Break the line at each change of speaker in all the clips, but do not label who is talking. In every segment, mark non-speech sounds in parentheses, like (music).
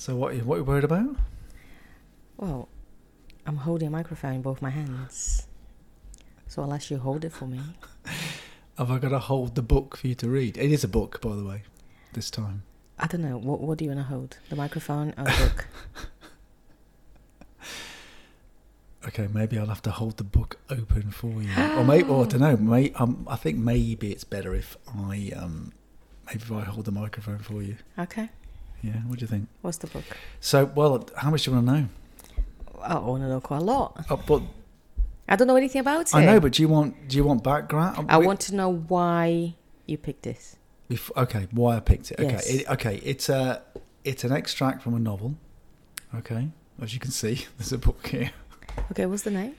So what? you- What are you worried about?
Well, I'm holding a microphone in both my hands. So I'll you hold it for me. (laughs)
Have I got to hold the book for you to read? It is a book, by the way. This time.
I don't know. What, what do you want to hold? The microphone or the book? (laughs)
Okay, maybe I'll have to hold the book open for you, or maybe, or I don't know. May, um, I think maybe it's better if I, um, maybe if I hold the microphone for you.
Okay.
Yeah, what do you think?
What's the book?
So, well, how much do you want to know?
I want to know quite a lot.
Oh, but
I don't know anything about it.
I know, but do you want do you want background?
I
We-
want to know why you picked this.
okay, why I picked it? Okay,
Yes.
it, okay, it's a it's an extract from a novel. Okay, as you can see, (laughs) there's a book here.
Okay, what's the name?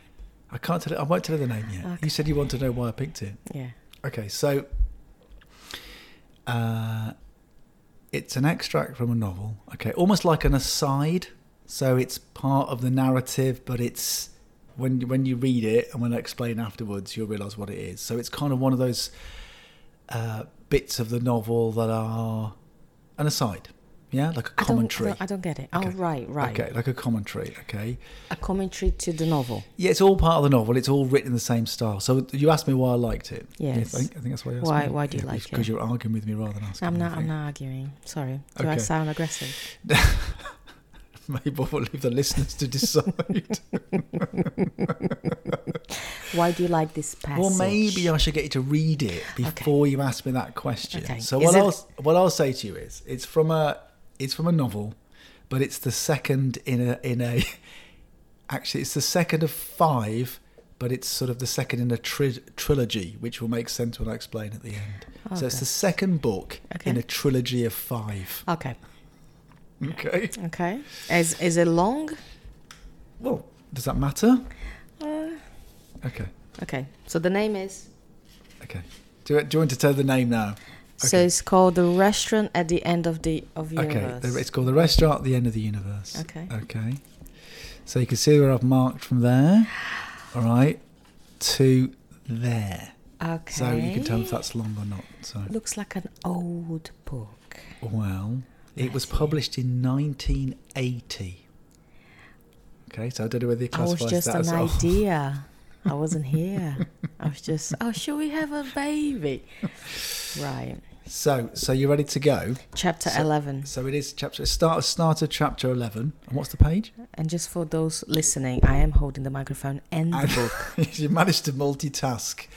I can't tell. it- I won't tell you the name yet.
Okay.
You said you want to know why I picked it.
Yeah.
Okay, so uh, it's an extract from a novel. Okay, almost like an aside. So it's part of the narrative, but it's when when you read it and when I explain afterwards, you'll realise what it is. So it's kind of one of those uh, bits of the novel that are an aside. Yeah, like a
don't, I
commentary.
don't, I don't get it. Oh, right, right.
Okay, like a commentary. Okay.
A commentary to the novel.
Yeah, it's all part of the novel. It's all written in the same style. So you asked me why I liked it.
Yes.
think? I think that's why you asked
Why-
me.
why do you (laughs) like
Because
it?
Because you're arguing with me rather than asking
I'm
I
not. I'm not arguing. Sorry. Do I sound aggressive? (laughs)
Maybe we'll leave the listeners to decide. (laughs)
Why do you like this passage?
well, maybe I should get you to read it before you ask me that question.
Okay.
So
Is
what
it-
I'll what I'll say to you is, it's from a it's from a novel, but it's the second in a in a (laughs) actually it's the second of five, but it's sort of the second in a tri- trilogy, which will make sense when I explain at the end. So it's the second book
Okay.
in a trilogy of five.
Okay.
Okay.
Okay. Is is it long?
Well, does that matter?
Uh,
Okay.
okay. So the name is.
Okay. Do you, do you want to tell the name now?
So it's called the restaurant at the end of the of
Okay.
universe.
the- It's called The Restaurant at the End of the Universe.
Okay.
Okay. So you can see where I've marked from there, all right, to there.
Okay.
So you can tell if that's long or not. So,
Looks like an old book.
well, it was
see.
published in 1980. Okay, so I don't know whether you
I was
classify
just
that
an
as old.
idea. I wasn't (laughs) here. I was just, oh, should we have a baby? (laughs) Right.
So, so you're ready to go.
Chapter
So-
11.
So it is chapter start start of chapter 11. And what's the page?
And just for those listening, I am holding the microphone and the book. (laughs)
you managed to multitask.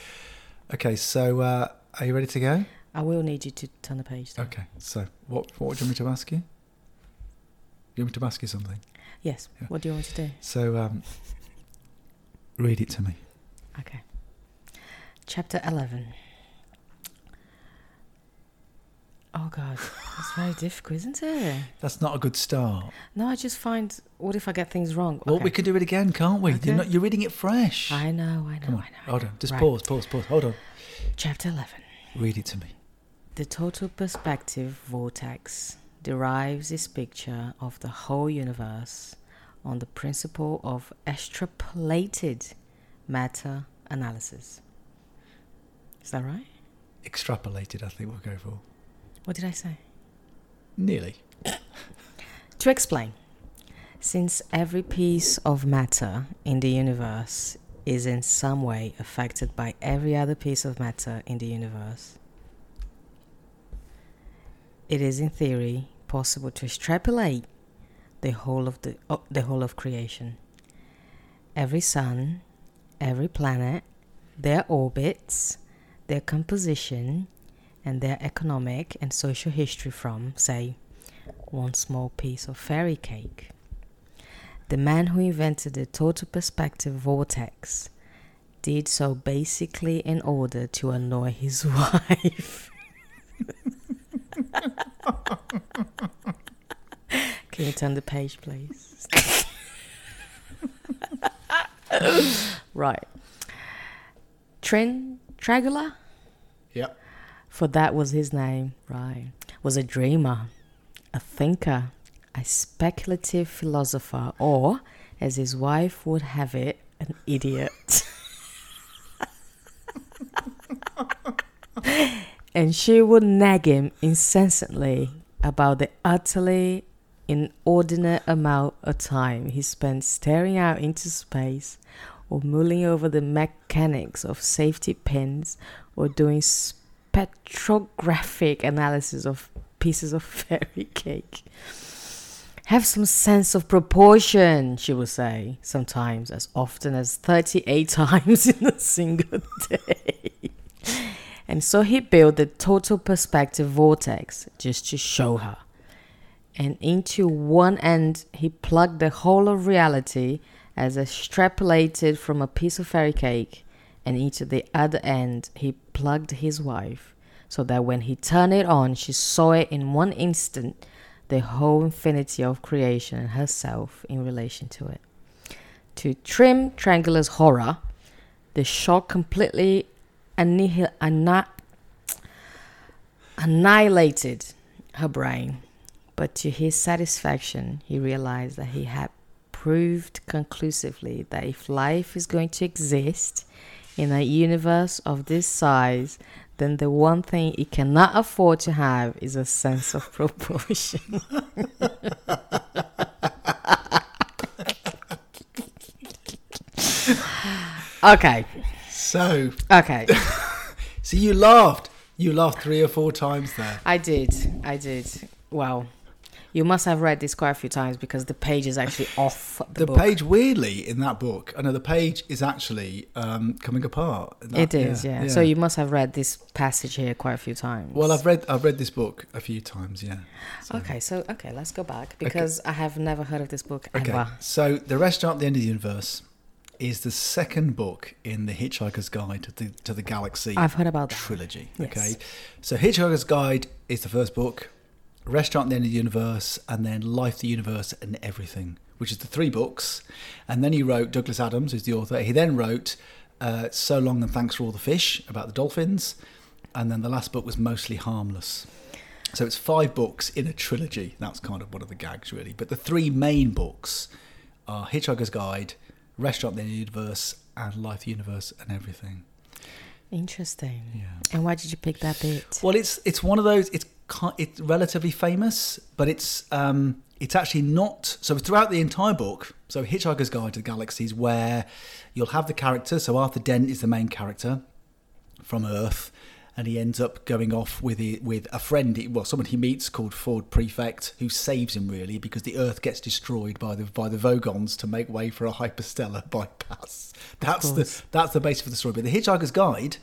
Okay, so uh, are you ready to go?
I will need you to turn the page. Down.
Okay, so what what would you want me to ask you? You want me to ask you something?
Yes.
Yeah.
What do you want to do?
So um, read it to me.
Okay. Chapter 11. Oh, God. It's very difficult, isn't it? (laughs)
That's not a good start.
No, I just find, what if I get things wrong?
Well,
Okay.
we could do it again, can't we?
Okay.
You're not. You're reading it fresh.
I know, I know,
Come on,
I know.
Hold on. Just
Right.
pause, pause, pause. Hold on.
Chapter 11.
Read it to me.
The total perspective vortex derives its picture of the whole universe on the principle of extrapolated matter analysis. Is that right?
Extrapolated. I think we'll go for
What did I say?
nearly. (coughs)
To explain, since every piece of matter in the universe is in some way affected by every other piece of matter in the universe, it is in theory possible to extrapolate the whole of the, oh, the whole of creation. Every sun, every planet, their orbits, their composition, and their economic and social history from, say, one small piece of fairy cake. The man who invented the total perspective vortex did so basically in order to annoy his (laughs) wife. Can you turn the page, please? (laughs) right. Trin Tragula?
Yep.
For that was his name, right? Was a dreamer, a thinker, a speculative philosopher, or, as his wife would have it, an idiot. (laughs) and she would nag him incessantly about the utterly inordinate amount of time he spent staring out into space or mulling over the mechanics of safety pins or doing spectrographic analysis of pieces of (laughs) fairy cake. Have some sense of proportion, she would say, sometimes as often as 38 (laughs) times in a single day. And so he built the total perspective vortex just to show her. And into one end, he plugged the whole of reality as extrapolated from a piece of fairy cake. And into the other end, he plugged his wife so that when he turned it on, she saw it in one instant the whole infinity of creation and herself in relation to it. To Trin Tragula's horror, the shock completely annihil- anni- annihilated her brain. But to his satisfaction, he realized that he had proved conclusively that if life is going to exist in a universe of this size, then the one thing it cannot afford to have is a sense of (laughs) proportion. okay,
So,
okay. (laughs)
so you laughed. You laughed three or four times there.
I did. I did. Well, you must have read this quite a few times because the page is actually (sighs) off the, book.
The page, weirdly, in that book, I know the page is actually um, coming apart. That-
it is, yeah, So you must have read this passage here quite a few times.
Well, I've read I've read this book a few times. Yeah. So-
Okay, so okay, let's go back because I have never heard of this book
Okay.
ever.
So, The Restaurant at the End of the Universe is the second book in the Hitchhiker's Guide to the, to the Galaxy
I've heard about that.
trilogy.
Yes.
Okay. So, Hitchhiker's Guide is the first book, Restaurant the End of the Universe, and then Life, the Universe, and Everything, which is the three books. And then he wrote, Douglas Adams, who's the author, he then wrote uh, So Long and Thanks for All the Fish about the dolphins. And then the last book was Mostly Harmless. So it's five books in a trilogy. That's kind of one of the gags, really. But the three main books are Hitchhiker's Guide, Restaurant in the Universe, and Life, the Universe, and Everything.
Interesting.
Yeah.
And why did you pick that bit?
Well, it's it's one of those. It's it's relatively famous, but it's um it's actually not. So throughout the entire book, so Hitchhiker's Guide to the Galaxies, where you'll have the character. So Arthur Dent is the main character from Earth, and he ends up going off with with a friend, well, someone he meets called Ford Prefect, who saves him really because the Earth gets destroyed by the by the Vogons to make way for a hyperstellar (laughs) bypass. That's the that's the basis of the story. But the Hitchhiker's Guide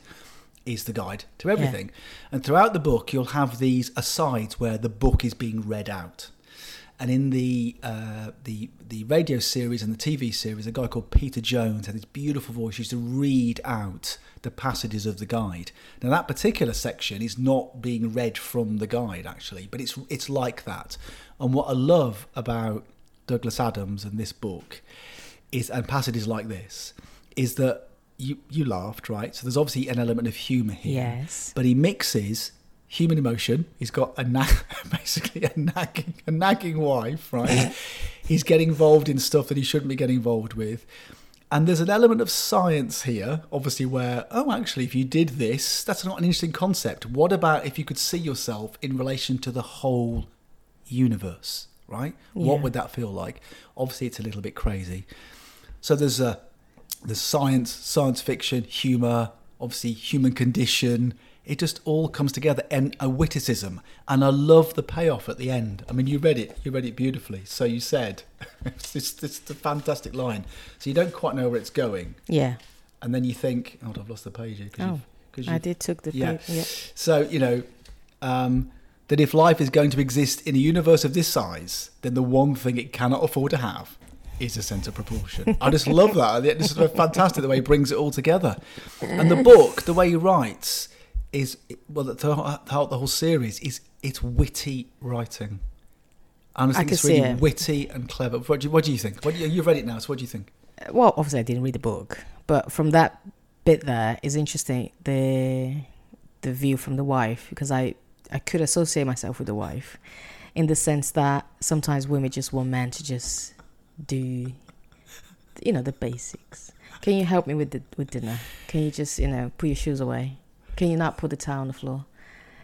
is the guide to everything, and throughout the book you'll have these asides where the book is being read out. And in the uh, the the radio series and the TV series, a guy called Peter Jones had this beautiful voice. He used to read out the passages of the guide. Now that particular section is not being read from the guide actually, but it's it's like that. And what I love about Douglas Adams and this book is and passages like this is that you you laughed right. So there's obviously an element of humour here
Yes.
but he mixes human emotion. He's got a na- (laughs) basically a nagging, a nagging wife, right? (laughs) He's getting involved in stuff that he shouldn't be getting involved with. And there's an element of science here, obviously, where, oh, actually, if you did this, that's not an interesting concept. What about if you could see yourself in relation to the whole universe, right? What would that feel like? Obviously, it's a little bit crazy. So there's a there's science, science fiction, humor, obviously human condition. It just all comes together and a witticism. And I love the payoff at the end. I mean, you read it, you read it beautifully. So you said, it's, it's, it's a fantastic line. So you don't quite know where it's going.
Yeah.
And then you think, oh, I've lost the page here. 'cause
Oh,
'cause
I did took the
Yeah.
yeah. yeah.
So, you know, um, that if life is going to exist in a universe of this size, then the one thing it cannot afford to have is a sense of proportion. (laughs) I just love that. It's just fantastic the way he brings it all together. And the book, the way he writes, is well, throughout the whole series is it's witty writing. I just
I
think
can
it's really
it.
witty and clever. What do you, what do you think? What do you, you've read it now, so what do you think?
Uh, well, obviously I didn't read the book, but from that bit there is interesting the the view from the wife because I I could associate myself with the wife in the sense that sometimes women just want men to just do you know the basics. Can you help me with the with dinner? Can you just you know put your shoes away? Can you not put the towel on the floor?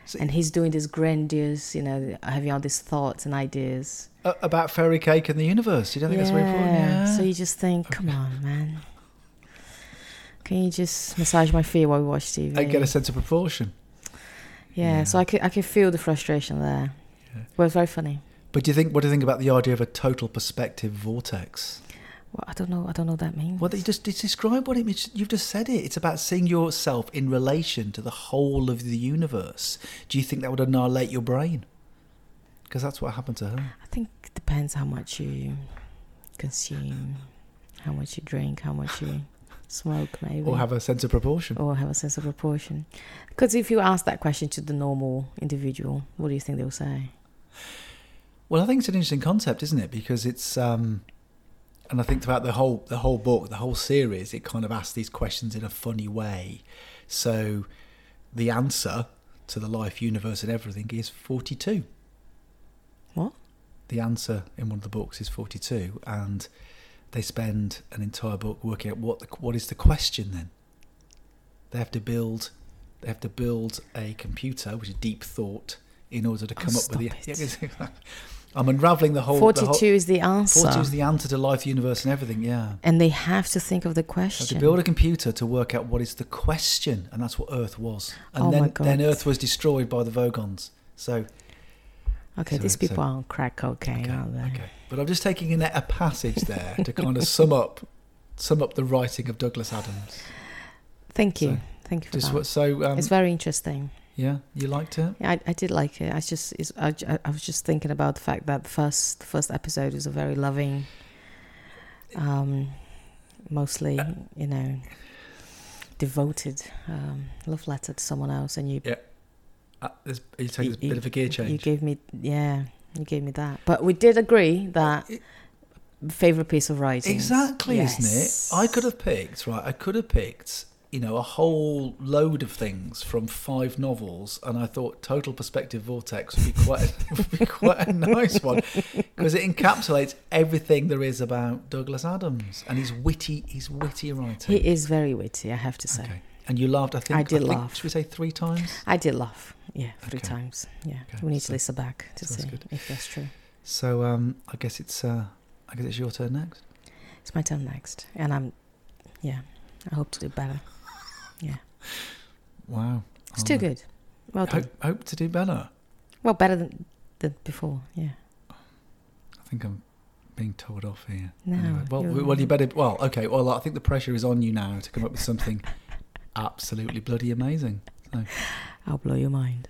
See-
And he's doing this grandiose, you know, having all these thoughts and ideas.
about fairy cake and the universe. You don't think that's very important? Yeah.
So you just think, come on, man. Can you just massage my feet while we watch TV?
and get a sense of proportion.
yeah,
Yeah.
So I could I could feel the frustration there.
Yeah.
But it's very funny.
But do you think? What do you think about the idea of a total perspective vortex?
Well, I don't know. I don't know what that means.
Well, you just describe what it means. You've just said it. It's about seeing yourself in relation to the whole of the universe. Do you think that would annihilate your brain? Because that's what happened to her.
I think it depends how much you consume, how much you drink, how much you smoke, maybe,
Or have a sense of proportion.
or have a sense of proportion. Because if you ask that question to the normal individual, what do you think they'll say?
Well, I think it's an interesting concept, isn't it? Because it's, um, and I think throughout the whole the whole book, the whole series, it kind of asks these questions in a funny way. So, the answer to the life, universe, and everything is forty-two.
What?
The answer in one of the books is forty-two, and they spend an entire book working out what the, what is the question. Then they have to build they have to build a computer, which is deep thought, in order to
Oh,
come up with the. (laughs)
stop it.
Yeah, exactly. I'm unraveling the whole. the
Forty-two
whole-
is the answer,
42 is the answer to life, universe, and everything. Yeah.
and they have to think of the
They have
question.
to build a computer to work out what is the question, and that's what Earth was. And
Oh
then,
my God.
then Earth was destroyed by the Vogons. So,
okay,
so-
these people
so-
are on crack cocaine,
okay,
aren't they?
okay. But I'm just taking a, a passage there to kind of sum up, sum up the writing of Douglas Adams.
Thank you,
So,
thank you for
Just
that.
So, um,
it's very interesting.
Yeah, you liked it.
Yeah, I, I did like it. I just, I, I was just thinking about the fact that the first, the first episode was a very loving, um, mostly, you know, devoted um, love letter to someone else, and you,
Uh, there's, you take a
You-
bit of a gear change.
you gave me, yeah, you gave me that. But we did agree that
It-
favorite piece of writing.
Exactly, isn't it? I could have picked, right? I could have picked, you know, a whole load of things from five novels, and I thought Total Perspective Vortex would be quite, (laughs) would be quite a nice one because it encapsulates everything there is about Douglas Adams and his witty, his witty writing.
He is very witty, I have to say.
okay, and you laughed. I think
I did
think,
laugh.
Should we say three times?
I did laugh. Yeah, three
Okay.
times. Yeah,
Okay,
we need
so-
to listen back to see
good.
if that's true.
So um, I guess it's, uh, I guess it's your turn next.
It's my turn next, and I'm, yeah, I hope to do better. Yeah,
Wow,
it's too good. Well done.
Hope, hope to do better.
Well, better than than before. Yeah.
I think I'm being told off here.
No,
well,
you're-
well, you better. Well, okay. Well, I think the pressure is on you now to come up with something (laughs) absolutely bloody amazing. So,
I'll blow your mind.